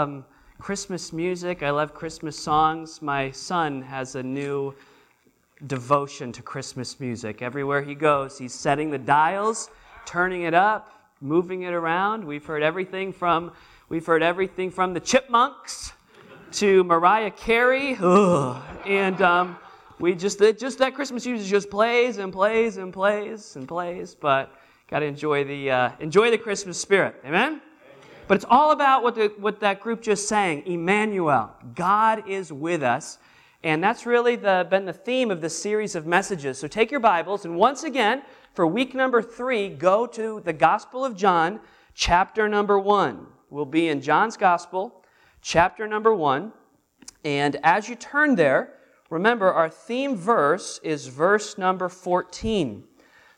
Um, Christmas music. I love Christmas songs. My son has a new devotion to Christmas music. Everywhere he goes, he's setting the dials, turning it up, moving it around. We've heard everything from we've heard everything from the Chipmunks to Mariah Carey, Ugh. and um, we just just that Christmas music just plays and plays and plays and plays. But got to enjoy the uh, enjoy the Christmas spirit. Amen. But it's all about what, the, what that group just sang Emmanuel. God is with us. And that's really the, been the theme of this series of messages. So take your Bibles, and once again, for week number three, go to the Gospel of John, chapter number one. We'll be in John's Gospel, chapter number one. And as you turn there, remember our theme verse is verse number 14.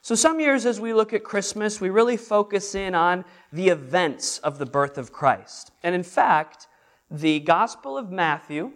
So, some years as we look at Christmas, we really focus in on the events of the birth of Christ. And in fact, the Gospel of Matthew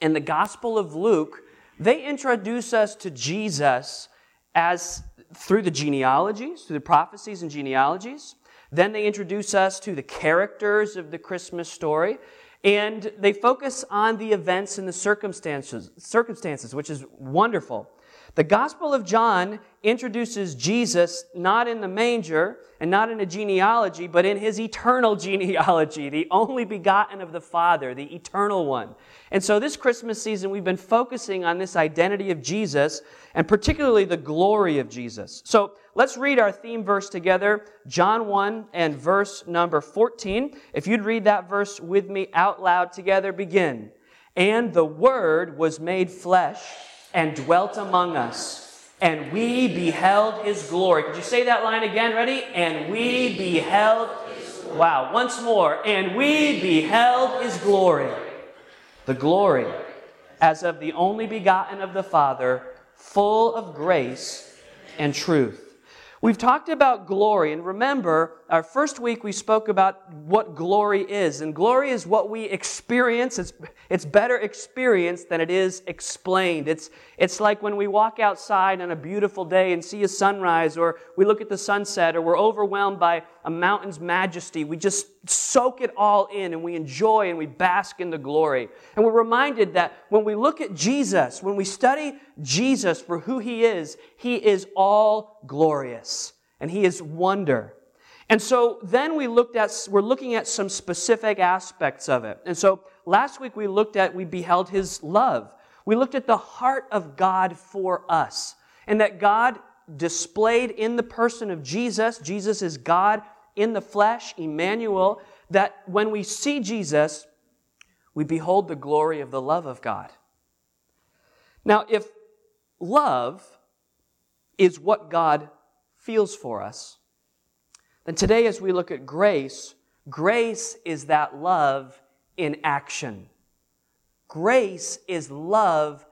and the Gospel of Luke, they introduce us to Jesus as through the genealogies, through the prophecies and genealogies. Then they introduce us to the characters of the Christmas story. And they focus on the events and the circumstances, circumstances, which is wonderful. The Gospel of John introduces Jesus not in the manger and not in a genealogy, but in his eternal genealogy, the only begotten of the Father, the eternal one. And so this Christmas season, we've been focusing on this identity of Jesus and particularly the glory of Jesus. So let's read our theme verse together, John 1 and verse number 14. If you'd read that verse with me out loud together, begin. And the Word was made flesh and dwelt among us, and we beheld his glory. Could you say that line again? Ready? And we beheld. Wow, once more. And we beheld his glory. The glory as of the only begotten of the Father, full of grace and truth. We've talked about glory, and remember, our first week we spoke about what glory is. And glory is what we experience. It's, it's better experienced than it is explained. It's, it's like when we walk outside on a beautiful day and see a sunrise, or we look at the sunset, or we're overwhelmed by a mountain's majesty. We just soak it all in and we enjoy and we bask in the glory. And we're reminded that when we look at Jesus, when we study Jesus for who he is, he is all glorious and he is wonder. And so then we looked at, we're looking at some specific aspects of it. And so last week we looked at, we beheld his love. We looked at the heart of God for us. And that God displayed in the person of Jesus, Jesus is God in the flesh, Emmanuel, that when we see Jesus, we behold the glory of the love of God. Now, if love is what God feels for us, then today, as we look at grace, grace is that love in action. Grace is love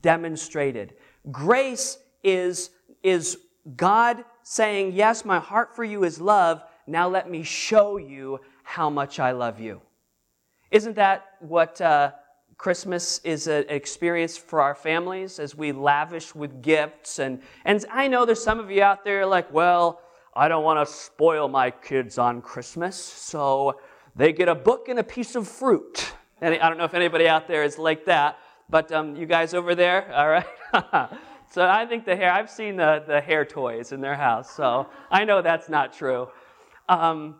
demonstrated. Grace is, is God saying, Yes, my heart for you is love. Now let me show you how much I love you. Isn't that what uh, Christmas is an experience for our families as we lavish with gifts? And, and I know there's some of you out there like, well, I don't want to spoil my kids on Christmas, so they get a book and a piece of fruit. And I don't know if anybody out there is like that, but um, you guys over there, all right? so I think the hair, I've seen the, the hair toys in their house, so I know that's not true. Um,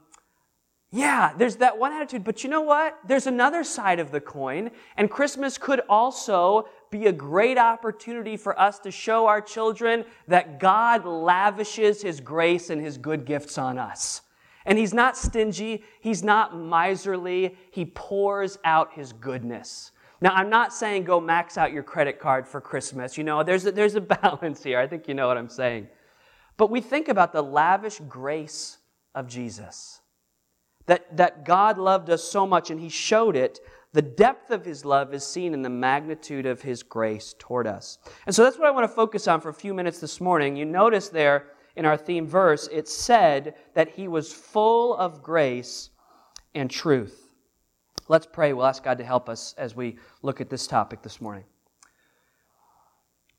yeah, there's that one attitude, but you know what? There's another side of the coin, and Christmas could also be a great opportunity for us to show our children that God lavishes His grace and His good gifts on us. And He's not stingy, He's not miserly, He pours out His goodness. Now, I'm not saying go max out your credit card for Christmas. You know, there's a, there's a balance here. I think you know what I'm saying. But we think about the lavish grace of Jesus. That, that God loved us so much and He showed it the depth of his love is seen in the magnitude of his grace toward us. And so that's what I want to focus on for a few minutes this morning. You notice there in our theme verse, it said that he was full of grace and truth. Let's pray. We'll ask God to help us as we look at this topic this morning.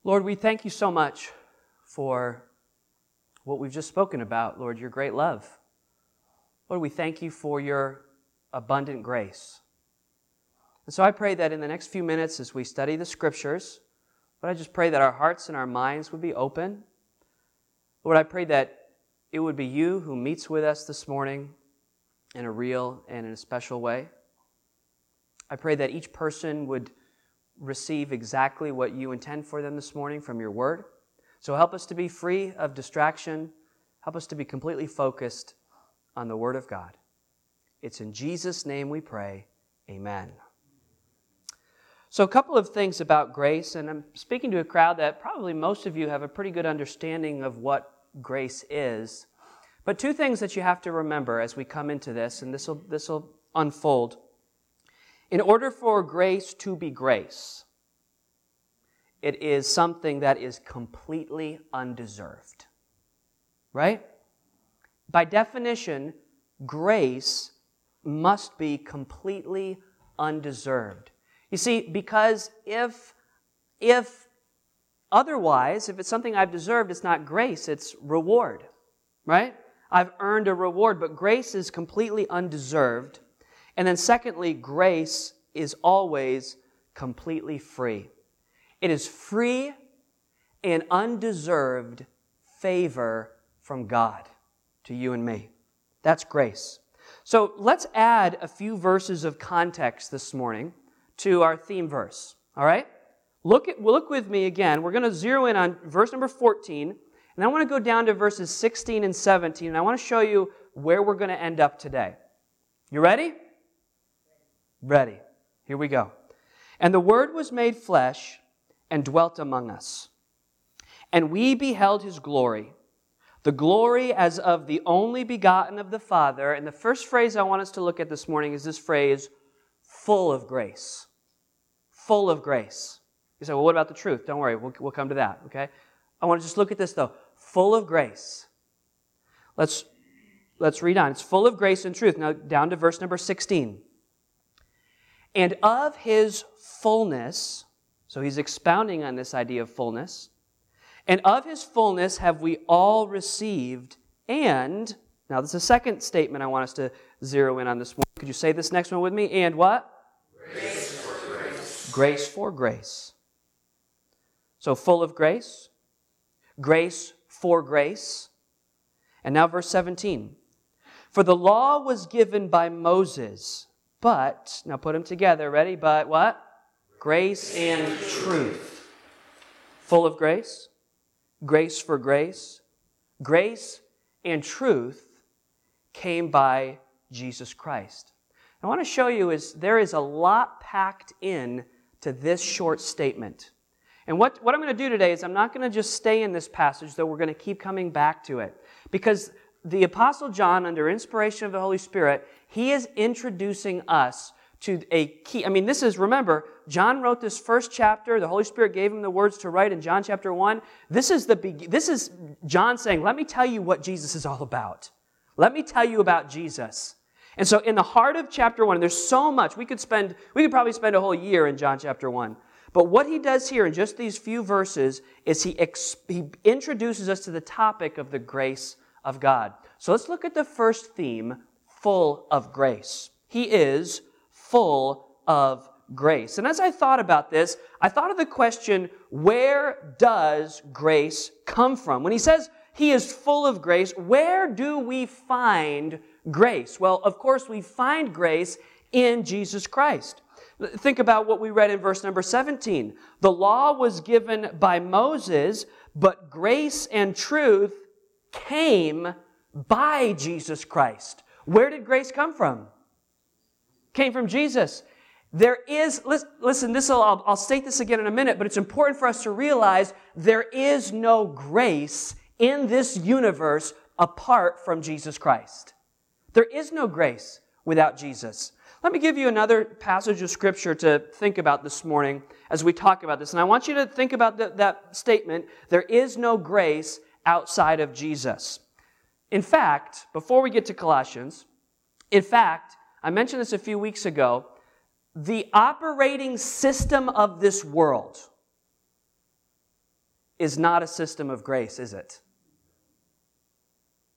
Lord, we thank you so much for what we've just spoken about, Lord, your great love. Lord, we thank you for your abundant grace. And so I pray that in the next few minutes as we study the scriptures, Lord, I just pray that our hearts and our minds would be open. Lord, I pray that it would be you who meets with us this morning in a real and in a special way. I pray that each person would receive exactly what you intend for them this morning from your word. So help us to be free of distraction. Help us to be completely focused on the word of God. It's in Jesus' name we pray. Amen. So, a couple of things about grace, and I'm speaking to a crowd that probably most of you have a pretty good understanding of what grace is. But two things that you have to remember as we come into this, and this will, this will unfold. In order for grace to be grace, it is something that is completely undeserved. Right? By definition, grace must be completely undeserved. You see, because if, if otherwise, if it's something I've deserved, it's not grace, it's reward, right? I've earned a reward, but grace is completely undeserved. And then, secondly, grace is always completely free. It is free and undeserved favor from God to you and me. That's grace. So let's add a few verses of context this morning to our theme verse. All right? Look, at, look with me again. We're going to zero in on verse number 14, and I want to go down to verses 16 and 17, and I want to show you where we're going to end up today. You ready? Ready. Here we go. And the Word was made flesh and dwelt among us. And we beheld his glory, the glory as of the only begotten of the Father. And the first phrase I want us to look at this morning is this phrase, full of grace full of grace. You say, well, what about the truth? Don't worry, we'll, we'll come to that, okay? I want to just look at this though. Full of grace. Let's, let's read on. It's full of grace and truth. Now, down to verse number 16. And of his fullness, so he's expounding on this idea of fullness, and of his fullness have we all received, and, now there's a second statement I want us to zero in on this one. Could you say this next one with me? And what? Grace for grace. So, full of grace, grace for grace. And now, verse 17. For the law was given by Moses, but, now put them together, ready? But what? Grace and truth. Full of grace, grace for grace, grace and truth came by Jesus Christ. I want to show you is there is a lot packed in to this short statement. And what, what I'm going to do today is I'm not going to just stay in this passage, though we're going to keep coming back to it. Because the Apostle John, under inspiration of the Holy Spirit, he is introducing us to a key. I mean, this is, remember, John wrote this first chapter. The Holy Spirit gave him the words to write in John chapter 1. This is, the, this is John saying, Let me tell you what Jesus is all about. Let me tell you about Jesus. And so in the heart of chapter 1, there's so much. We could spend we could probably spend a whole year in John chapter 1. But what he does here in just these few verses is he, ex- he introduces us to the topic of the grace of God. So let's look at the first theme, full of grace. He is full of grace. And as I thought about this, I thought of the question, where does grace come from? When he says he is full of grace, where do we find grace? Well, of course, we find grace in Jesus Christ. Think about what we read in verse number 17. The law was given by Moses, but grace and truth came by Jesus Christ. Where did grace come from? Came from Jesus. There is, listen, this I'll, I'll state this again in a minute, but it's important for us to realize there is no grace in this universe apart from Jesus Christ. There is no grace without Jesus. Let me give you another passage of scripture to think about this morning as we talk about this. And I want you to think about the, that statement there is no grace outside of Jesus. In fact, before we get to Colossians, in fact, I mentioned this a few weeks ago, the operating system of this world is not a system of grace, is it?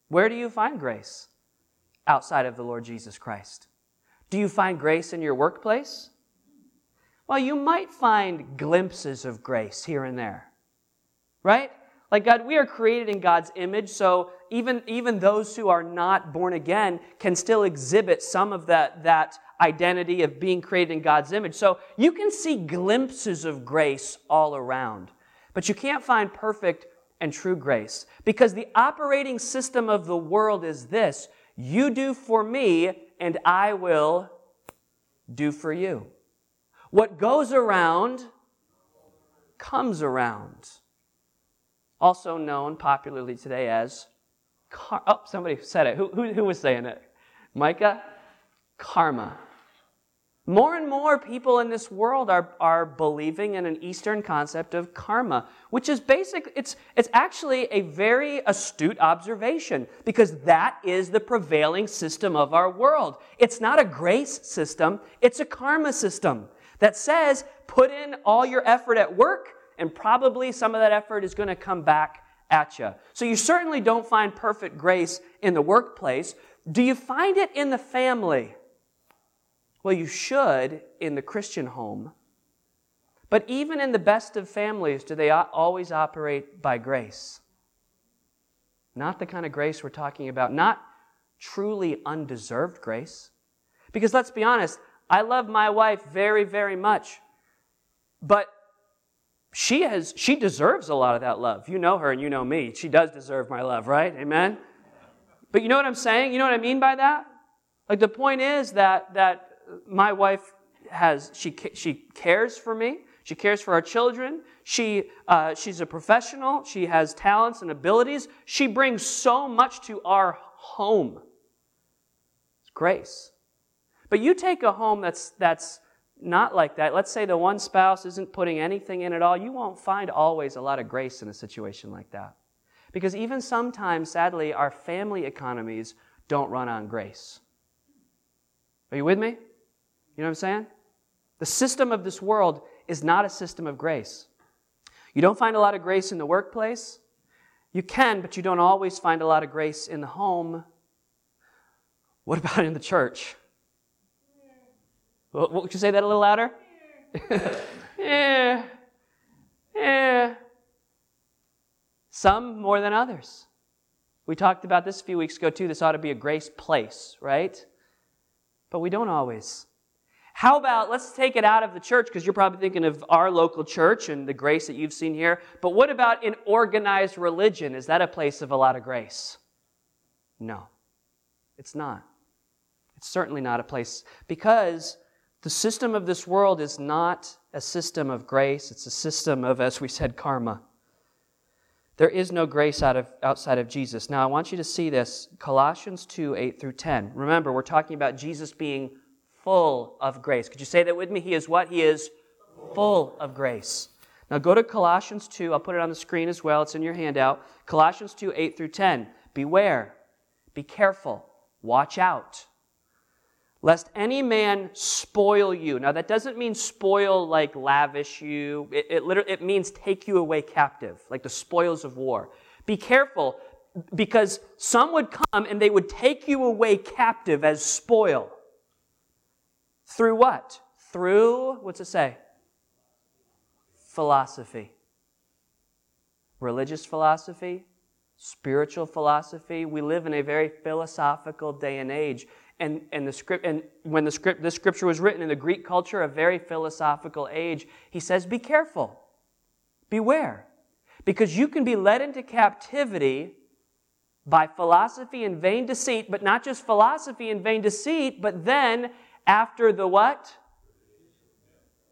Where do you find grace? Outside of the Lord Jesus Christ? Do you find grace in your workplace? Well, you might find glimpses of grace here and there, right? Like God, we are created in God's image, so even, even those who are not born again can still exhibit some of that, that identity of being created in God's image. So you can see glimpses of grace all around, but you can't find perfect and true grace because the operating system of the world is this you do for me, and I will do for you. What goes around comes around. Also known popularly today as, car- oh, somebody said it. Who, who, who was saying it? Micah? Karma. More and more people in this world are, are believing in an Eastern concept of karma, which is basic, it's, it's actually a very astute observation because that is the prevailing system of our world. It's not a grace system, it's a karma system that says put in all your effort at work and probably some of that effort is going to come back at you. So you certainly don't find perfect grace in the workplace. Do you find it in the family? Well, you should in the Christian home. But even in the best of families, do they always operate by grace? Not the kind of grace we're talking about, not truly undeserved grace. Because let's be honest, I love my wife very, very much. But she has she deserves a lot of that love. You know her and you know me. She does deserve my love, right? Amen. But you know what I'm saying? You know what I mean by that? Like the point is that that my wife has, she, she cares for me. She cares for our children. She, uh, she's a professional. She has talents and abilities. She brings so much to our home. It's grace. But you take a home that's, that's not like that. Let's say the one spouse isn't putting anything in at all. You won't find always a lot of grace in a situation like that. Because even sometimes, sadly, our family economies don't run on grace. Are you with me? You know what I'm saying? The system of this world is not a system of grace. You don't find a lot of grace in the workplace. You can, but you don't always find a lot of grace in the home. What about in the church? What, would you say that a little louder? yeah. Yeah. Some more than others. We talked about this a few weeks ago, too. This ought to be a grace place, right? But we don't always. How about let's take it out of the church because you're probably thinking of our local church and the grace that you've seen here. But what about an organized religion? Is that a place of a lot of grace? No, it's not. It's certainly not a place because the system of this world is not a system of grace, it's a system of, as we said, karma. There is no grace out of, outside of Jesus. Now, I want you to see this Colossians 2 8 through 10. Remember, we're talking about Jesus being full of grace. Could you say that with me? He is what? He is full of grace. Now go to Colossians 2. I'll put it on the screen as well. It's in your handout. Colossians 2, 8 through 10. Beware, be careful, watch out, lest any man spoil you. Now that doesn't mean spoil like lavish you. It, it, literally, it means take you away captive, like the spoils of war. Be careful because some would come and they would take you away captive as spoil. Through what? Through, what's it say? Philosophy. Religious philosophy, spiritual philosophy. We live in a very philosophical day and age. And, and, the script, and when the script, this scripture was written in the Greek culture, a very philosophical age, he says, Be careful, beware, because you can be led into captivity by philosophy and vain deceit, but not just philosophy and vain deceit, but then after the what?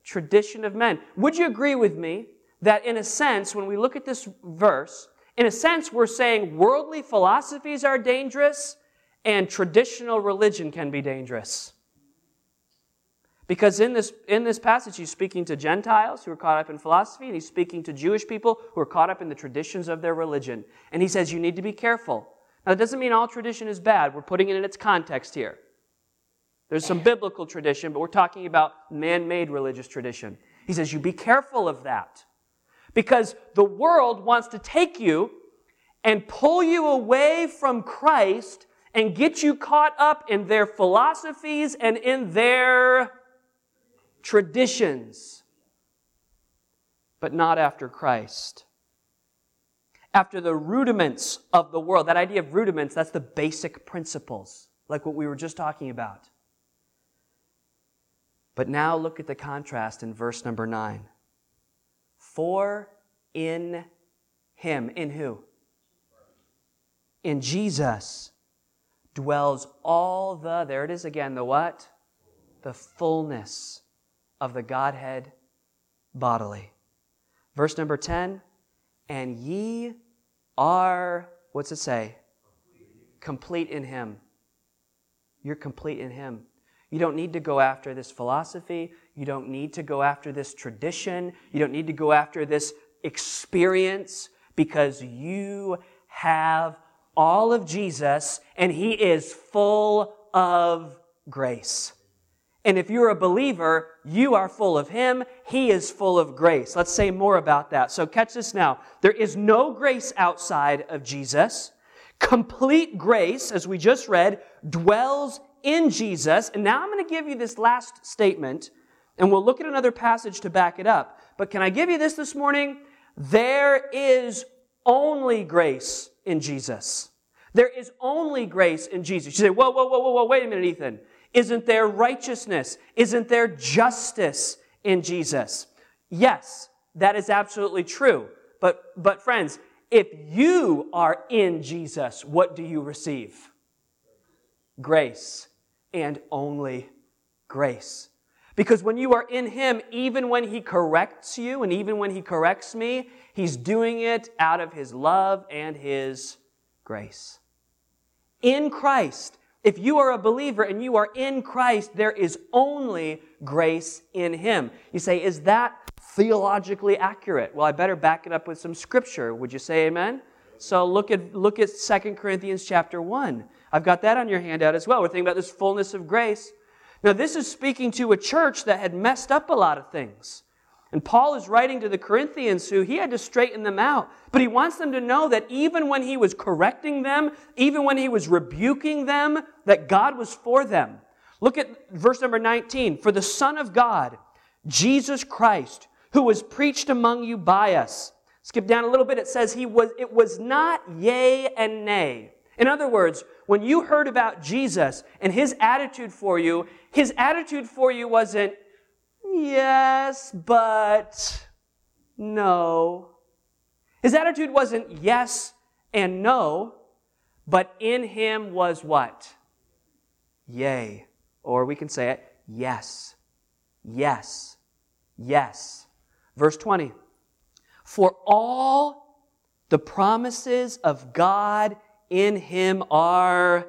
Tradition of men. Would you agree with me that, in a sense, when we look at this verse, in a sense, we're saying worldly philosophies are dangerous and traditional religion can be dangerous? Because in this, in this passage, he's speaking to Gentiles who are caught up in philosophy, and he's speaking to Jewish people who are caught up in the traditions of their religion. And he says, You need to be careful. Now, that doesn't mean all tradition is bad. We're putting it in its context here. There's some biblical tradition, but we're talking about man made religious tradition. He says, You be careful of that. Because the world wants to take you and pull you away from Christ and get you caught up in their philosophies and in their traditions, but not after Christ. After the rudiments of the world. That idea of rudiments, that's the basic principles, like what we were just talking about. But now look at the contrast in verse number 9. For in him, in who? In Jesus dwells all the, there it is again, the what? The fullness of the Godhead bodily. Verse number 10 and ye are, what's it say? Complete in Him. You're complete in Him. You don't need to go after this philosophy. You don't need to go after this tradition. You don't need to go after this experience because you have all of Jesus and He is full of grace. And if you're a believer, you are full of Him. He is full of grace. Let's say more about that. So catch this now. There is no grace outside of Jesus. Complete grace, as we just read, dwells in Jesus. And now I'm going to give you this last statement, and we'll look at another passage to back it up. But can I give you this this morning? There is only grace in Jesus. There is only grace in Jesus. You say, whoa, whoa, whoa, whoa, whoa, wait a minute, Ethan. Isn't there righteousness? Isn't there justice in Jesus? Yes, that is absolutely true. But, but friends, if you are in Jesus, what do you receive? Grace and only grace. Because when you are in Him, even when He corrects you and even when He corrects me, He's doing it out of His love and His grace. In Christ, if you are a believer and you are in Christ, there is only grace in Him. You say, is that theologically accurate? Well, I better back it up with some scripture. Would you say amen? So look at, look at 2 Corinthians chapter 1. I've got that on your handout as well. We're thinking about this fullness of grace. Now, this is speaking to a church that had messed up a lot of things. And Paul is writing to the Corinthians who he had to straighten them out. But he wants them to know that even when he was correcting them, even when he was rebuking them, that God was for them. Look at verse number 19. For the Son of God, Jesus Christ, who was preached among you by us. Skip down a little bit. It says he was, it was not yea and nay. In other words, when you heard about Jesus and his attitude for you, his attitude for you wasn't, yes, but no. His attitude wasn't yes and no, but in him was what? Yea. Or we can say it, yes, yes, yes. Verse 20. For all the promises of God in him are,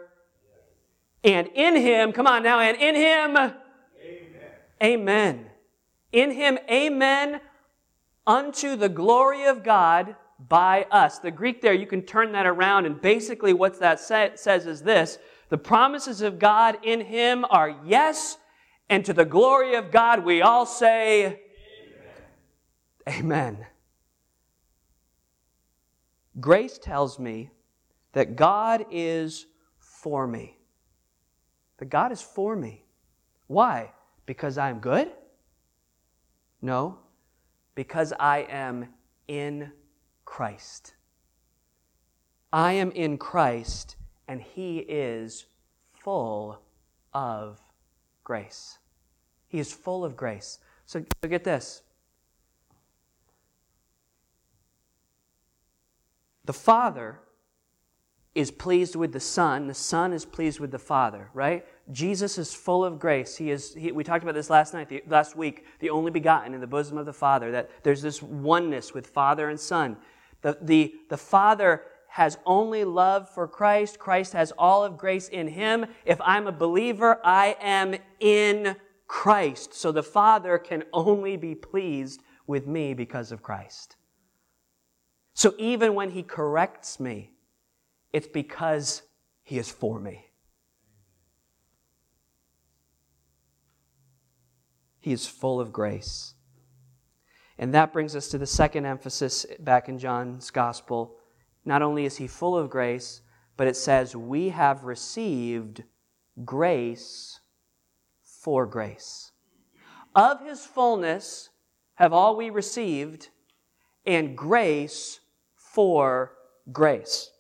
and in him, come on now, and in him, amen. amen. In him, amen, unto the glory of God by us. The Greek there, you can turn that around, and basically what that say, says is this the promises of God in him are yes, and to the glory of God we all say, Amen. Amen. Grace tells me that God is for me. That God is for me. Why? Because I'm good? No, because I am in Christ. I am in Christ, and He is full of grace. He is full of grace. So, so get this. The Father is pleased with the Son, the Son is pleased with the Father, right? Jesus is full of grace. He is, he, we talked about this last night, the, last week, the only begotten in the bosom of the Father, that there's this oneness with Father and Son. The, the, the Father has only love for Christ. Christ has all of grace in him. If I'm a believer, I am in Christ. So the Father can only be pleased with me because of Christ. So even when he corrects me, it's because He is for me. He is full of grace. And that brings us to the second emphasis back in John's Gospel. Not only is He full of grace, but it says, We have received grace for grace. Of his fullness have all we received, and grace for grace.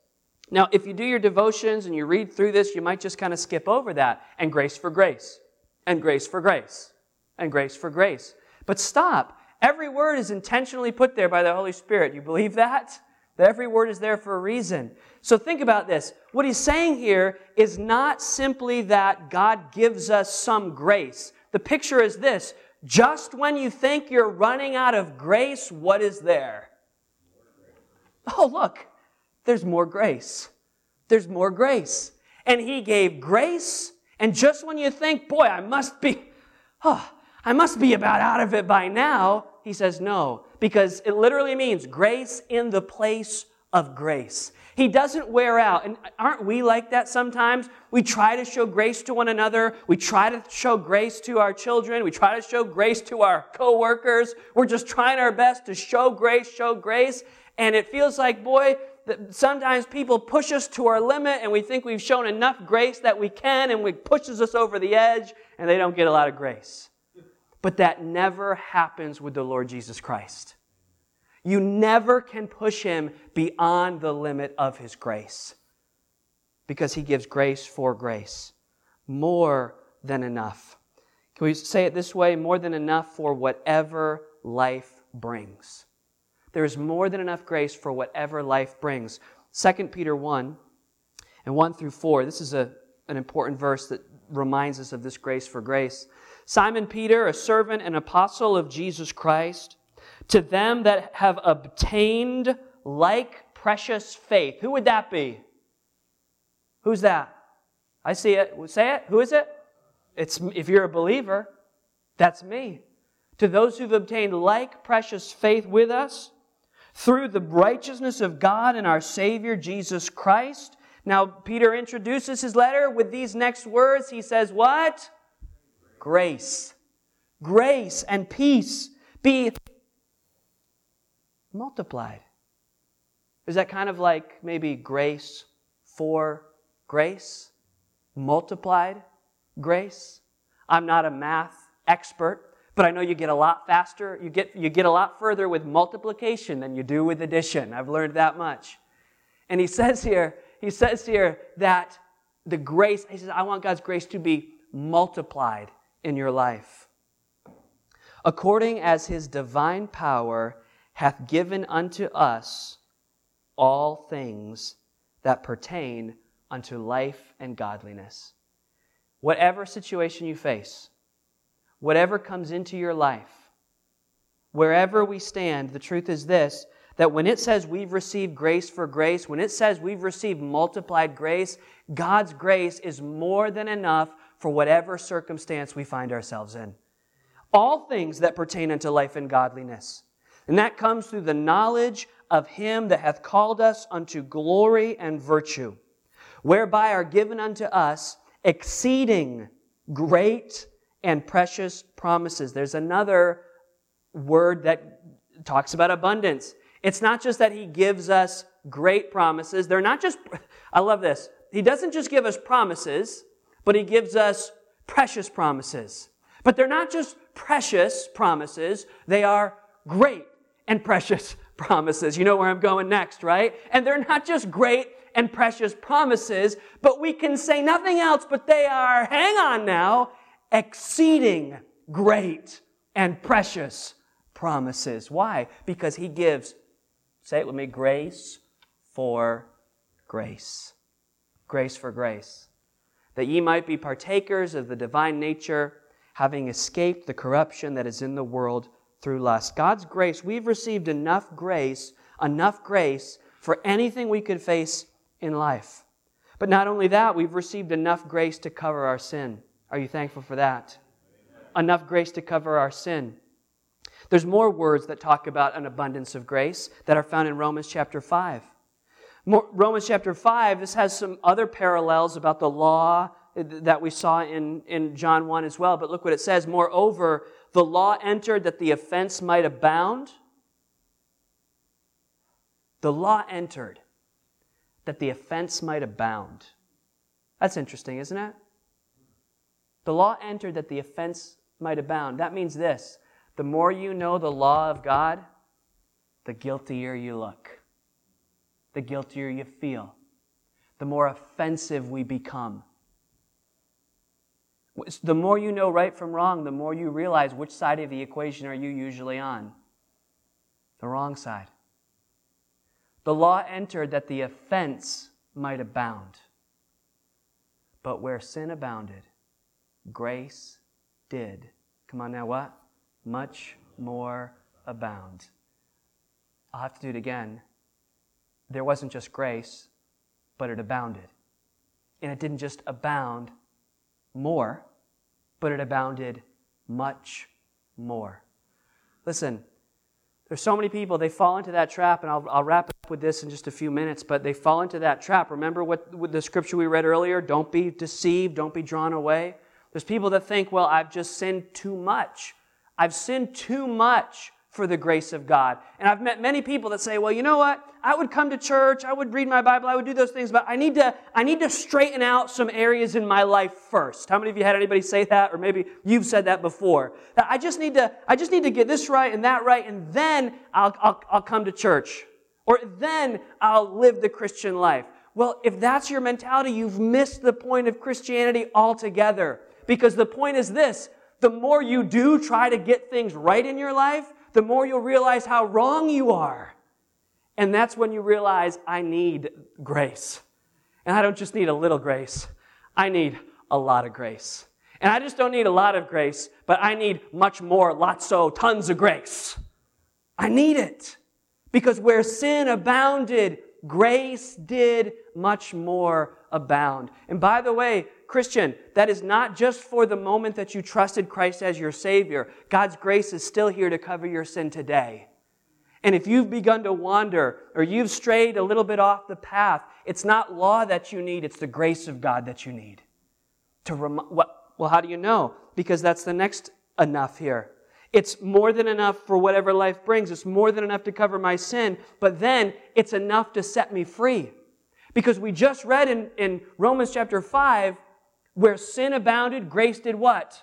Now, if you do your devotions and you read through this, you might just kind of skip over that. And grace for grace, and grace for grace, and grace for grace. But stop. Every word is intentionally put there by the Holy Spirit. You believe that? That every word is there for a reason. So think about this. What he's saying here is not simply that God gives us some grace. The picture is this just when you think you're running out of grace, what is there? Oh, look, there's more grace. There's more grace. And he gave grace, and just when you think, boy, I must be, oh, I must be about out of it by now, he says no, because it literally means grace in the place of grace. He doesn't wear out. And aren't we like that sometimes? We try to show grace to one another. We try to show grace to our children. We try to show grace to our coworkers. We're just trying our best to show grace, show grace. And it feels like, boy, that sometimes people push us to our limit and we think we've shown enough grace that we can and it pushes us over the edge and they don't get a lot of grace. But that never happens with the Lord Jesus Christ. You never can push him beyond the limit of his grace because he gives grace for grace. More than enough. Can we say it this way? More than enough for whatever life brings. There is more than enough grace for whatever life brings. 2 Peter 1 and 1 through 4. This is a, an important verse that reminds us of this grace for grace. Simon Peter, a servant and apostle of Jesus Christ, to them that have obtained like precious faith. Who would that be? Who's that? I see it. Say it. Who is it? It's if you're a believer, that's me. To those who've obtained like precious faith with us through the righteousness of God and our Savior Jesus Christ. Now, Peter introduces his letter with these next words. He says, What? Grace. Grace and peace be multiplied. Is that kind of like maybe grace for grace? Multiplied grace? I'm not a math expert, but I know you get a lot faster, you get, you get a lot further with multiplication than you do with addition. I've learned that much. And he says here, he says here that the grace, he says, I want God's grace to be multiplied in your life. According as his divine power hath given unto us all things that pertain unto life and godliness. Whatever situation you face, whatever comes into your life, wherever we stand, the truth is this that when it says we've received grace for grace, when it says we've received multiplied grace, God's grace is more than enough for whatever circumstance we find ourselves in. All things that pertain unto life and godliness. And that comes through the knowledge of him that hath called us unto glory and virtue, whereby are given unto us exceeding great and precious promises. There's another word that talks about abundance. It's not just that he gives us great promises. They're not just, I love this. He doesn't just give us promises, but he gives us precious promises. But they're not just precious promises, they are great and precious promises. You know where I'm going next, right? And they're not just great and precious promises, but we can say nothing else, but they are, hang on now, exceeding great and precious promises. Why? Because he gives, say it with me, grace for grace. Grace for grace. That ye might be partakers of the divine nature, having escaped the corruption that is in the world through lust. God's grace, we've received enough grace, enough grace for anything we could face in life. But not only that, we've received enough grace to cover our sin. Are you thankful for that? Enough grace to cover our sin. There's more words that talk about an abundance of grace that are found in Romans chapter 5. More, Romans chapter 5, this has some other parallels about the law that we saw in, in John 1 as well. But look what it says. Moreover, the law entered that the offense might abound. The law entered that the offense might abound. That's interesting, isn't it? The law entered that the offense might abound. That means this the more you know the law of God, the guiltier you look, the guiltier you feel, the more offensive we become. The more you know right from wrong, the more you realize which side of the equation are you usually on? The wrong side. The law entered that the offense might abound. But where sin abounded, grace did. Come on now, what? Much more abound. I'll have to do it again. There wasn't just grace, but it abounded. And it didn't just abound more, but it abounded much more. Listen, there's so many people, they fall into that trap, and I'll, I'll wrap up with this in just a few minutes, but they fall into that trap. Remember what with the scripture we read earlier? Don't be deceived, don't be drawn away. There's people that think, well, I've just sinned too much. I've sinned too much for the grace of God. And I've met many people that say, well, you know what? I would come to church, I would read my Bible, I would do those things, but I need to, I need to straighten out some areas in my life first. How many of you had anybody say that? Or maybe you've said that before. That I just need to, I just need to get this right and that right, and then I'll, I'll, I'll come to church. Or then I'll live the Christian life. Well, if that's your mentality, you've missed the point of Christianity altogether. Because the point is this, the more you do try to get things right in your life, the more you'll realize how wrong you are. And that's when you realize I need grace. And I don't just need a little grace, I need a lot of grace. And I just don't need a lot of grace, but I need much more, lots so, tons of grace. I need it. Because where sin abounded, grace did much more abound. And by the way, Christian, that is not just for the moment that you trusted Christ as your Savior. God's grace is still here to cover your sin today. And if you've begun to wander or you've strayed a little bit off the path, it's not law that you need, it's the grace of God that you need. To rem- well, how do you know? Because that's the next enough here. It's more than enough for whatever life brings. It's more than enough to cover my sin, but then it's enough to set me free. Because we just read in, in Romans chapter 5 where sin abounded, grace did what?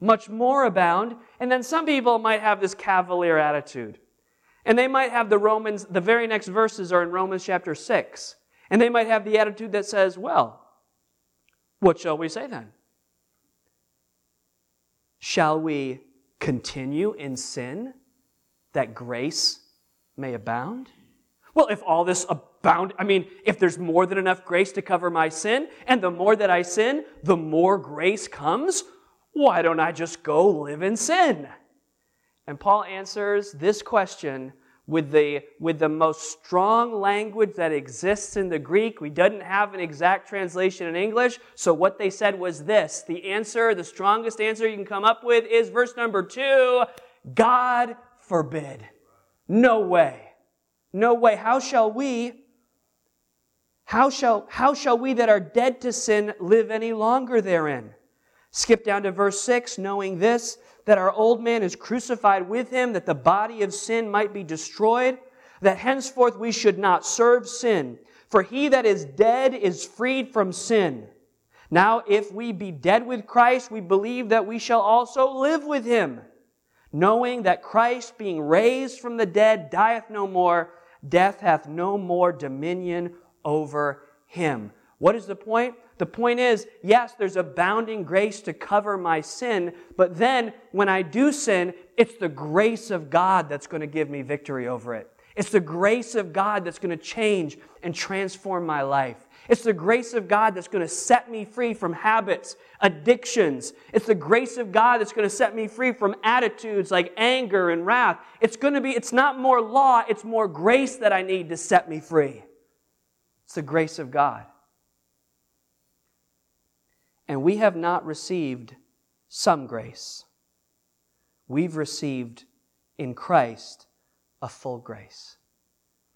Much more abound. And then some people might have this cavalier attitude. And they might have the Romans, the very next verses are in Romans chapter 6. And they might have the attitude that says, well, what shall we say then? Shall we continue in sin that grace may abound? Well, if all this I mean, if there's more than enough grace to cover my sin, and the more that I sin, the more grace comes, why don't I just go live in sin? And Paul answers this question with the, with the most strong language that exists in the Greek. We didn't have an exact translation in English, so what they said was this. The answer, the strongest answer you can come up with is verse number two God forbid. No way. No way. How shall we, how shall, how shall we that are dead to sin live any longer therein? Skip down to verse 6, knowing this, that our old man is crucified with him, that the body of sin might be destroyed, that henceforth we should not serve sin. For he that is dead is freed from sin. Now, if we be dead with Christ, we believe that we shall also live with him, knowing that Christ, being raised from the dead, dieth no more death hath no more dominion over him. What is the point? The point is, yes, there's abounding grace to cover my sin, but then when I do sin, it's the grace of God that's going to give me victory over it. It's the grace of God that's going to change and transform my life. It's the grace of God that's going to set me free from habits, addictions. It's the grace of God that's going to set me free from attitudes like anger and wrath. It's going to be, it's not more law, it's more grace that I need to set me free. It's the grace of God. And we have not received some grace. We've received in Christ a full grace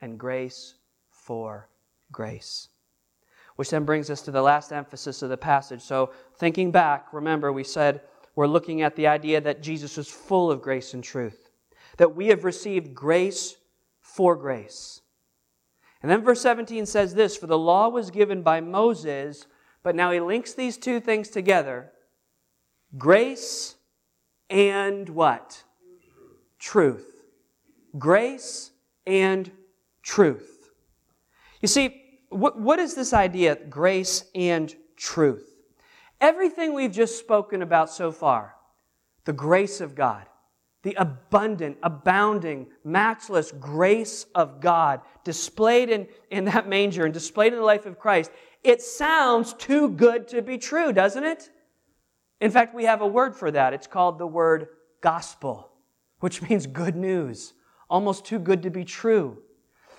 and grace for grace. Which then brings us to the last emphasis of the passage. So, thinking back, remember we said we're looking at the idea that Jesus was full of grace and truth, that we have received grace for grace. And then verse 17 says this For the law was given by Moses, but now he links these two things together grace and what? Truth. Grace and truth. You see, what, what is this idea, grace and truth? Everything we've just spoken about so far, the grace of God, the abundant, abounding, matchless grace of God displayed in, in that manger and displayed in the life of Christ, it sounds too good to be true, doesn't it? In fact, we have a word for that. It's called the word gospel, which means good news, almost too good to be true.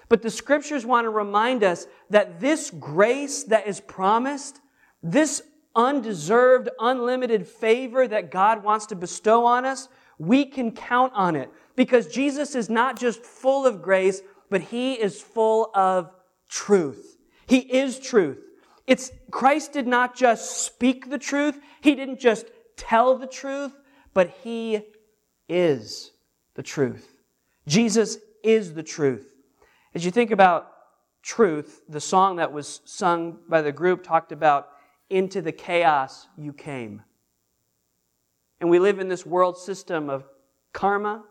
But the scriptures want to remind us that this grace that is promised, this undeserved, unlimited favor that God wants to bestow on us, we can count on it because Jesus is not just full of grace, but he is full of truth. He is truth. It's Christ did not just speak the truth, he didn't just tell the truth, but he is the truth. Jesus is the truth. As you think about truth, the song that was sung by the group talked about into the chaos you came. And we live in this world system of karma.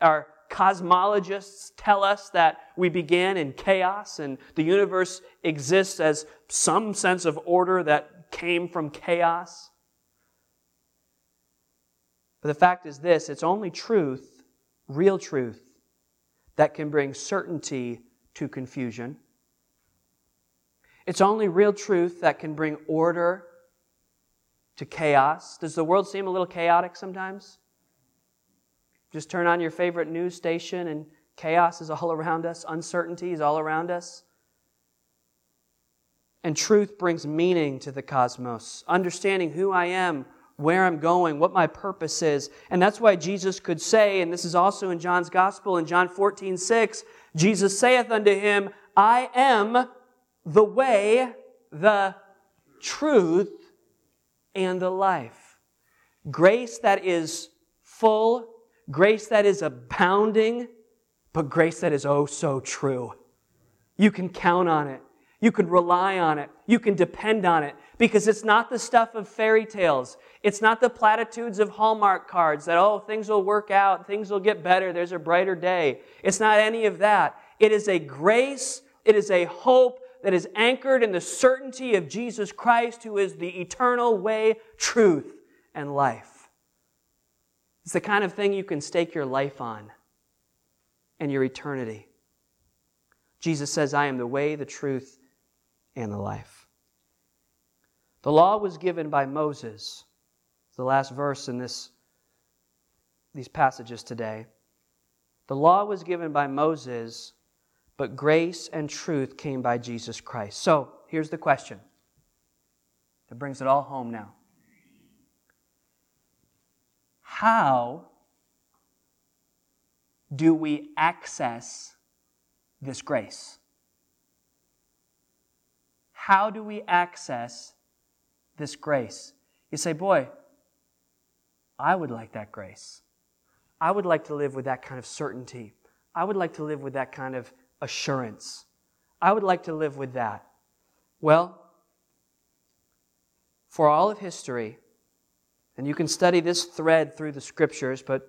Our cosmologists tell us that we began in chaos and the universe exists as some sense of order that came from chaos. But the fact is this it's only truth, real truth, that can bring certainty to confusion. It's only real truth that can bring order to chaos. Does the world seem a little chaotic sometimes? Just turn on your favorite news station and chaos is all around us, uncertainty is all around us. And truth brings meaning to the cosmos, understanding who I am, where I'm going, what my purpose is. And that's why Jesus could say, and this is also in John's Gospel, in John 14, 6, Jesus saith unto him, I am the way, the truth, and the life. Grace that is full, grace that is abounding, but grace that is oh so true. You can count on it. You can rely on it. You can depend on it because it's not the stuff of fairy tales. It's not the platitudes of Hallmark cards that, oh, things will work out, things will get better, there's a brighter day. It's not any of that. It is a grace, it is a hope that is anchored in the certainty of Jesus Christ, who is the eternal way, truth, and life. It's the kind of thing you can stake your life on and your eternity. Jesus says, I am the way, the truth, and the life. The law was given by Moses. The last verse in this, these passages today. The law was given by Moses but grace and truth came by Jesus Christ. So here's the question that brings it all home now. How do we access this grace? How do we access this grace? You say, boy, I would like that grace. I would like to live with that kind of certainty. I would like to live with that kind of assurance. I would like to live with that. Well, for all of history, and you can study this thread through the scriptures, but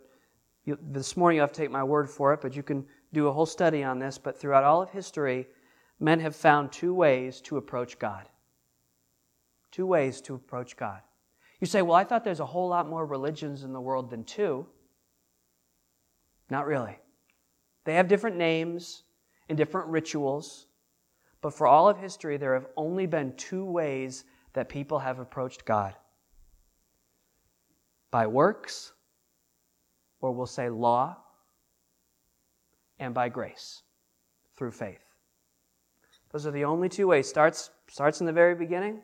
you, this morning you have to take my word for it, but you can do a whole study on this. But throughout all of history, men have found two ways to approach God. Two ways to approach God. You say, well, I thought there's a whole lot more religions in the world than two. Not really. They have different names, in different rituals. But for all of history, there have only been two ways that people have approached God by works, or we'll say law, and by grace through faith. Those are the only two ways. Starts, starts in the very beginning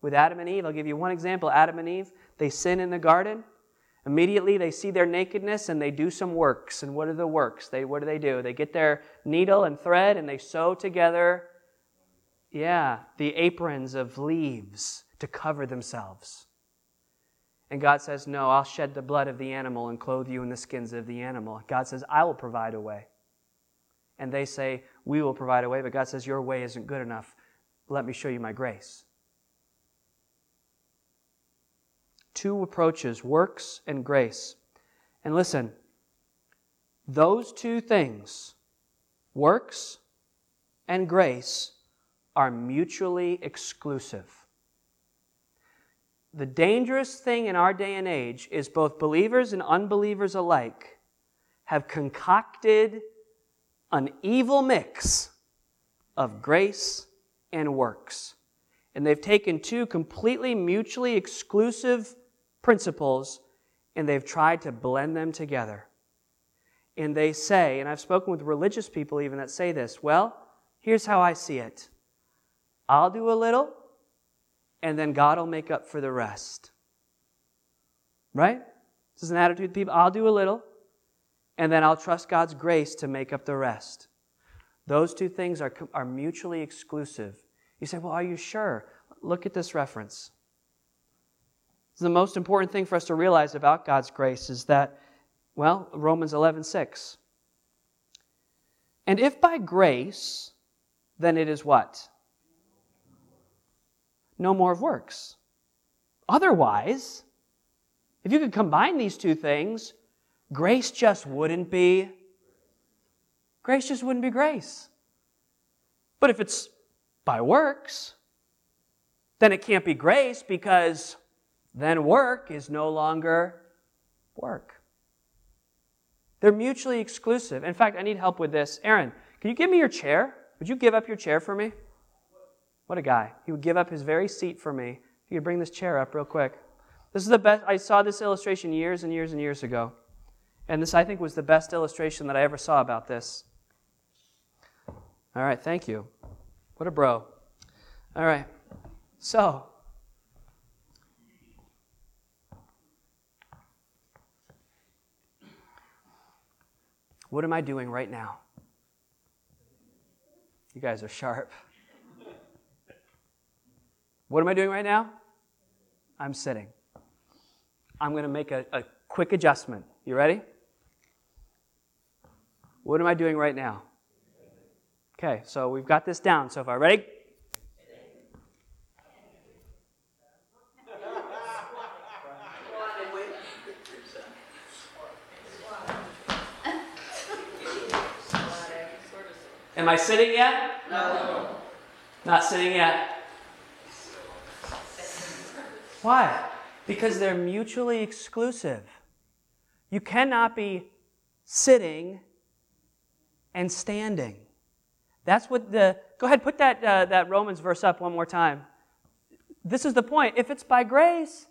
with Adam and Eve. I'll give you one example Adam and Eve, they sin in the garden. Immediately they see their nakedness and they do some works. And what are the works? They what do they do? They get their needle and thread and they sew together yeah, the aprons of leaves to cover themselves. And God says, No, I'll shed the blood of the animal and clothe you in the skins of the animal. God says, I will provide a way. And they say, We will provide a way, but God says, Your way isn't good enough. Let me show you my grace. Two approaches works and grace. And listen, those two things, works and grace, are mutually exclusive. The dangerous thing in our day and age is both believers and unbelievers alike have concocted an evil mix of grace and works. And they've taken two completely mutually exclusive principles and they've tried to blend them together. And they say, and I've spoken with religious people even that say this, well, here's how I see it I'll do a little, and then God will make up for the rest. Right? This is an attitude people, I'll do a little, and then I'll trust God's grace to make up the rest. Those two things are, are mutually exclusive. You say, well, are you sure? Look at this reference. The most important thing for us to realize about God's grace is that, well, Romans 11, 6. And if by grace, then it is what? No more of works. Otherwise, if you could combine these two things, grace just wouldn't be grace just wouldn't be grace. But if it's by works, then it can't be grace because then work is no longer work. They're mutually exclusive. In fact, I need help with this. Aaron, can you give me your chair? Would you give up your chair for me? What a guy. He would give up his very seat for me. If you could bring this chair up real quick. This is the best. I saw this illustration years and years and years ago. And this, I think, was the best illustration that I ever saw about this. All right, thank you. What a bro. All right. So, what am I doing right now? You guys are sharp. What am I doing right now? I'm sitting. I'm going to make a, a quick adjustment. You ready? What am I doing right now? Okay, so we've got this down so far. Ready? Am I sitting yet? No. Not sitting yet. Why? Because they're mutually exclusive. You cannot be sitting and standing. That's what the. Go ahead, put that, uh, that Romans verse up one more time. This is the point. If it's by grace,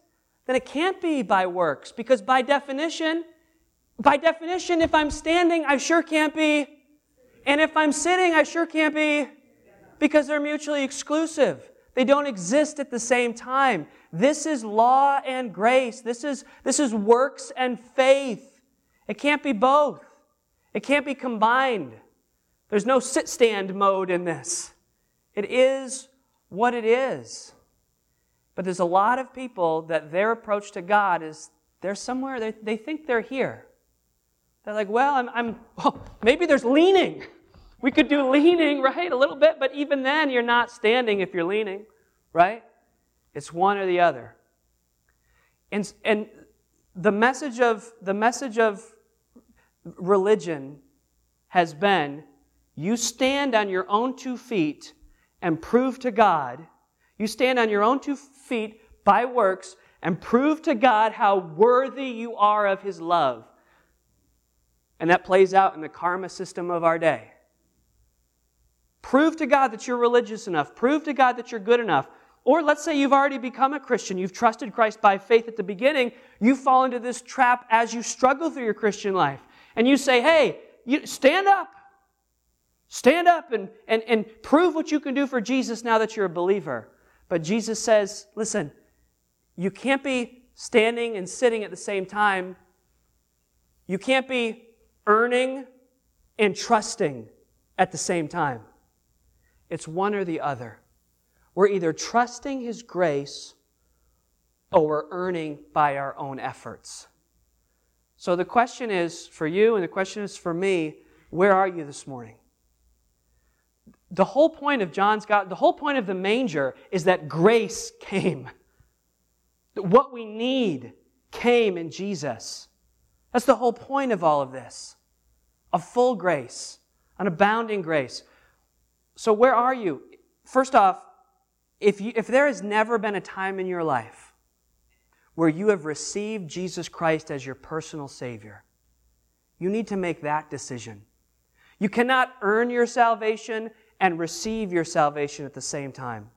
then it can't be by works, because by definition, by definition, if I'm standing, I sure can't be. And if I'm sitting, I sure can't be, because they're mutually exclusive. They don't exist at the same time. This is law and grace. This is, this is works and faith. It can't be both. It can't be combined. There's no sit stand mode in this. It is what it is. But there's a lot of people that their approach to God is they're somewhere, they, they think they're here. They're like, well, I'm, I'm well, oh, maybe there's leaning. We could do leaning, right? A little bit, but even then, you're not standing if you're leaning, right? It's one or the other. And, and the message of the message of religion has been you stand on your own two feet and prove to God, you stand on your own two feet by works and prove to God how worthy you are of His love. And that plays out in the karma system of our day. Prove to God that you're religious enough. Prove to God that you're good enough. Or let's say you've already become a Christian, you've trusted Christ by faith at the beginning, you fall into this trap as you struggle through your Christian life. And you say, hey, you stand up. Stand up and, and, and prove what you can do for Jesus now that you're a believer. But Jesus says, listen, you can't be standing and sitting at the same time. You can't be earning and trusting at the same time. It's one or the other. We're either trusting His grace or we're earning by our own efforts. So the question is for you, and the question is for me where are you this morning? The whole point of John's God, the whole point of the manger is that grace came. What we need came in Jesus. That's the whole point of all of this a full grace, an abounding grace. So, where are you? First off, if, you, if there has never been a time in your life where you have received Jesus Christ as your personal Savior, you need to make that decision. You cannot earn your salvation and receive your salvation at the same time.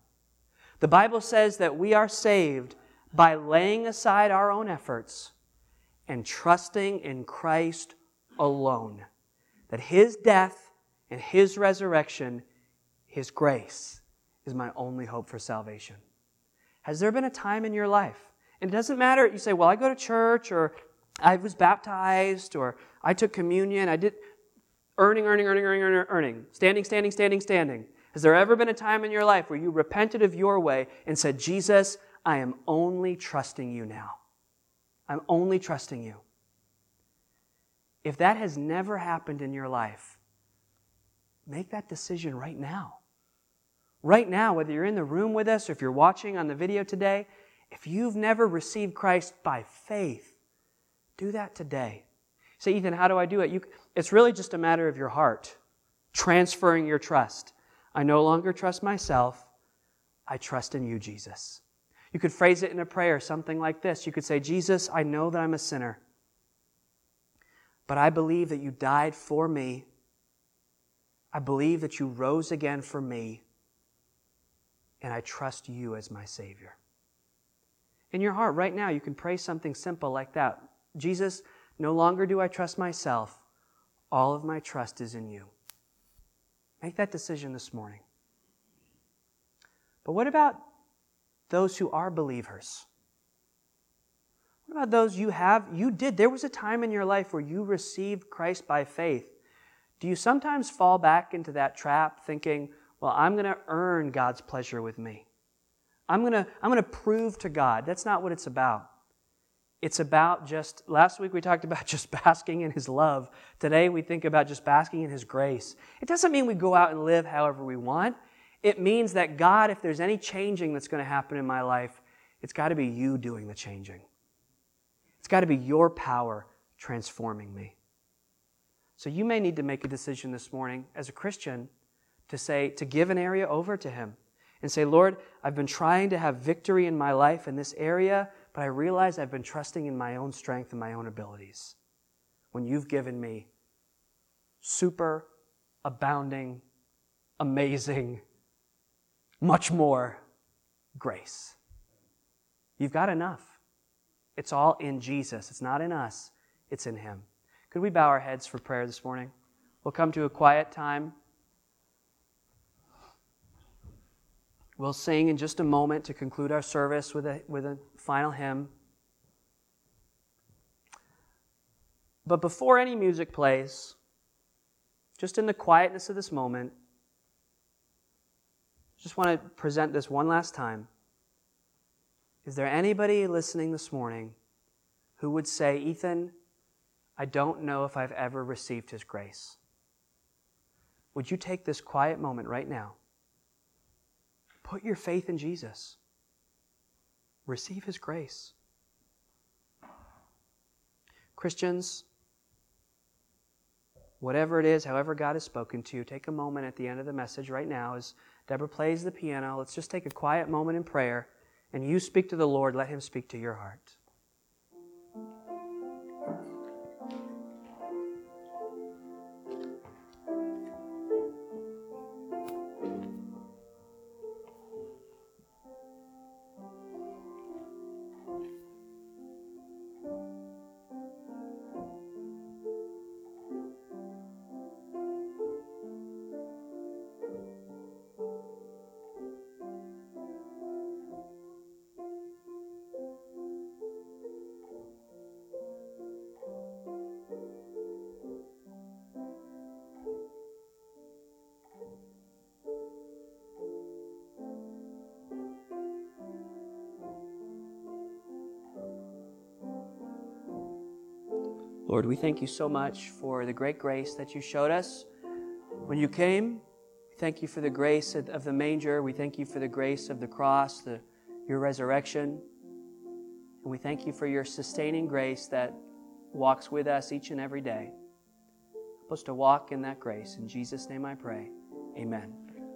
The Bible says that we are saved by laying aside our own efforts and trusting in Christ alone. That His death and His resurrection, His grace, is my only hope for salvation. Has there been a time in your life? And it doesn't matter, you say, well, I go to church, or I was baptized, or I took communion, I did earning, earning, earning, earning, earning, earning, standing, standing, standing, standing. Has there ever been a time in your life where you repented of your way and said, Jesus, I am only trusting you now? I'm only trusting you. If that has never happened in your life, make that decision right now. Right now, whether you're in the room with us or if you're watching on the video today, if you've never received Christ by faith, do that today. Say, Ethan, how do I do it? You, it's really just a matter of your heart, transferring your trust. I no longer trust myself. I trust in you, Jesus. You could phrase it in a prayer, something like this. You could say, Jesus, I know that I'm a sinner, but I believe that you died for me. I believe that you rose again for me, and I trust you as my Savior. In your heart, right now, you can pray something simple like that Jesus, no longer do I trust myself. All of my trust is in you. Make that decision this morning. But what about those who are believers? What about those you have? You did. There was a time in your life where you received Christ by faith. Do you sometimes fall back into that trap thinking, well, I'm going to earn God's pleasure with me? I'm going to, I'm going to prove to God. That's not what it's about. It's about just, last week we talked about just basking in His love. Today we think about just basking in His grace. It doesn't mean we go out and live however we want. It means that God, if there's any changing that's going to happen in my life, it's got to be you doing the changing. It's got to be your power transforming me. So you may need to make a decision this morning as a Christian to say, to give an area over to Him and say, Lord, I've been trying to have victory in my life in this area but I realize I've been trusting in my own strength and my own abilities when you've given me super abounding, amazing, much more grace. You've got enough. It's all in Jesus. It's not in us, it's in Him. Could we bow our heads for prayer this morning? We'll come to a quiet time. We'll sing in just a moment to conclude our service with a, with a final hymn. But before any music plays, just in the quietness of this moment, just want to present this one last time. Is there anybody listening this morning who would say, Ethan, I don't know if I've ever received His grace? Would you take this quiet moment right now Put your faith in Jesus. Receive His grace. Christians, whatever it is, however God has spoken to you, take a moment at the end of the message right now as Deborah plays the piano. Let's just take a quiet moment in prayer and you speak to the Lord. Let Him speak to your heart. We thank you so much for the great grace that you showed us when you came. We thank you for the grace of the manger. We thank you for the grace of the cross, the, your resurrection. And we thank you for your sustaining grace that walks with us each and every day. Help us to walk in that grace. In Jesus' name I pray. Amen.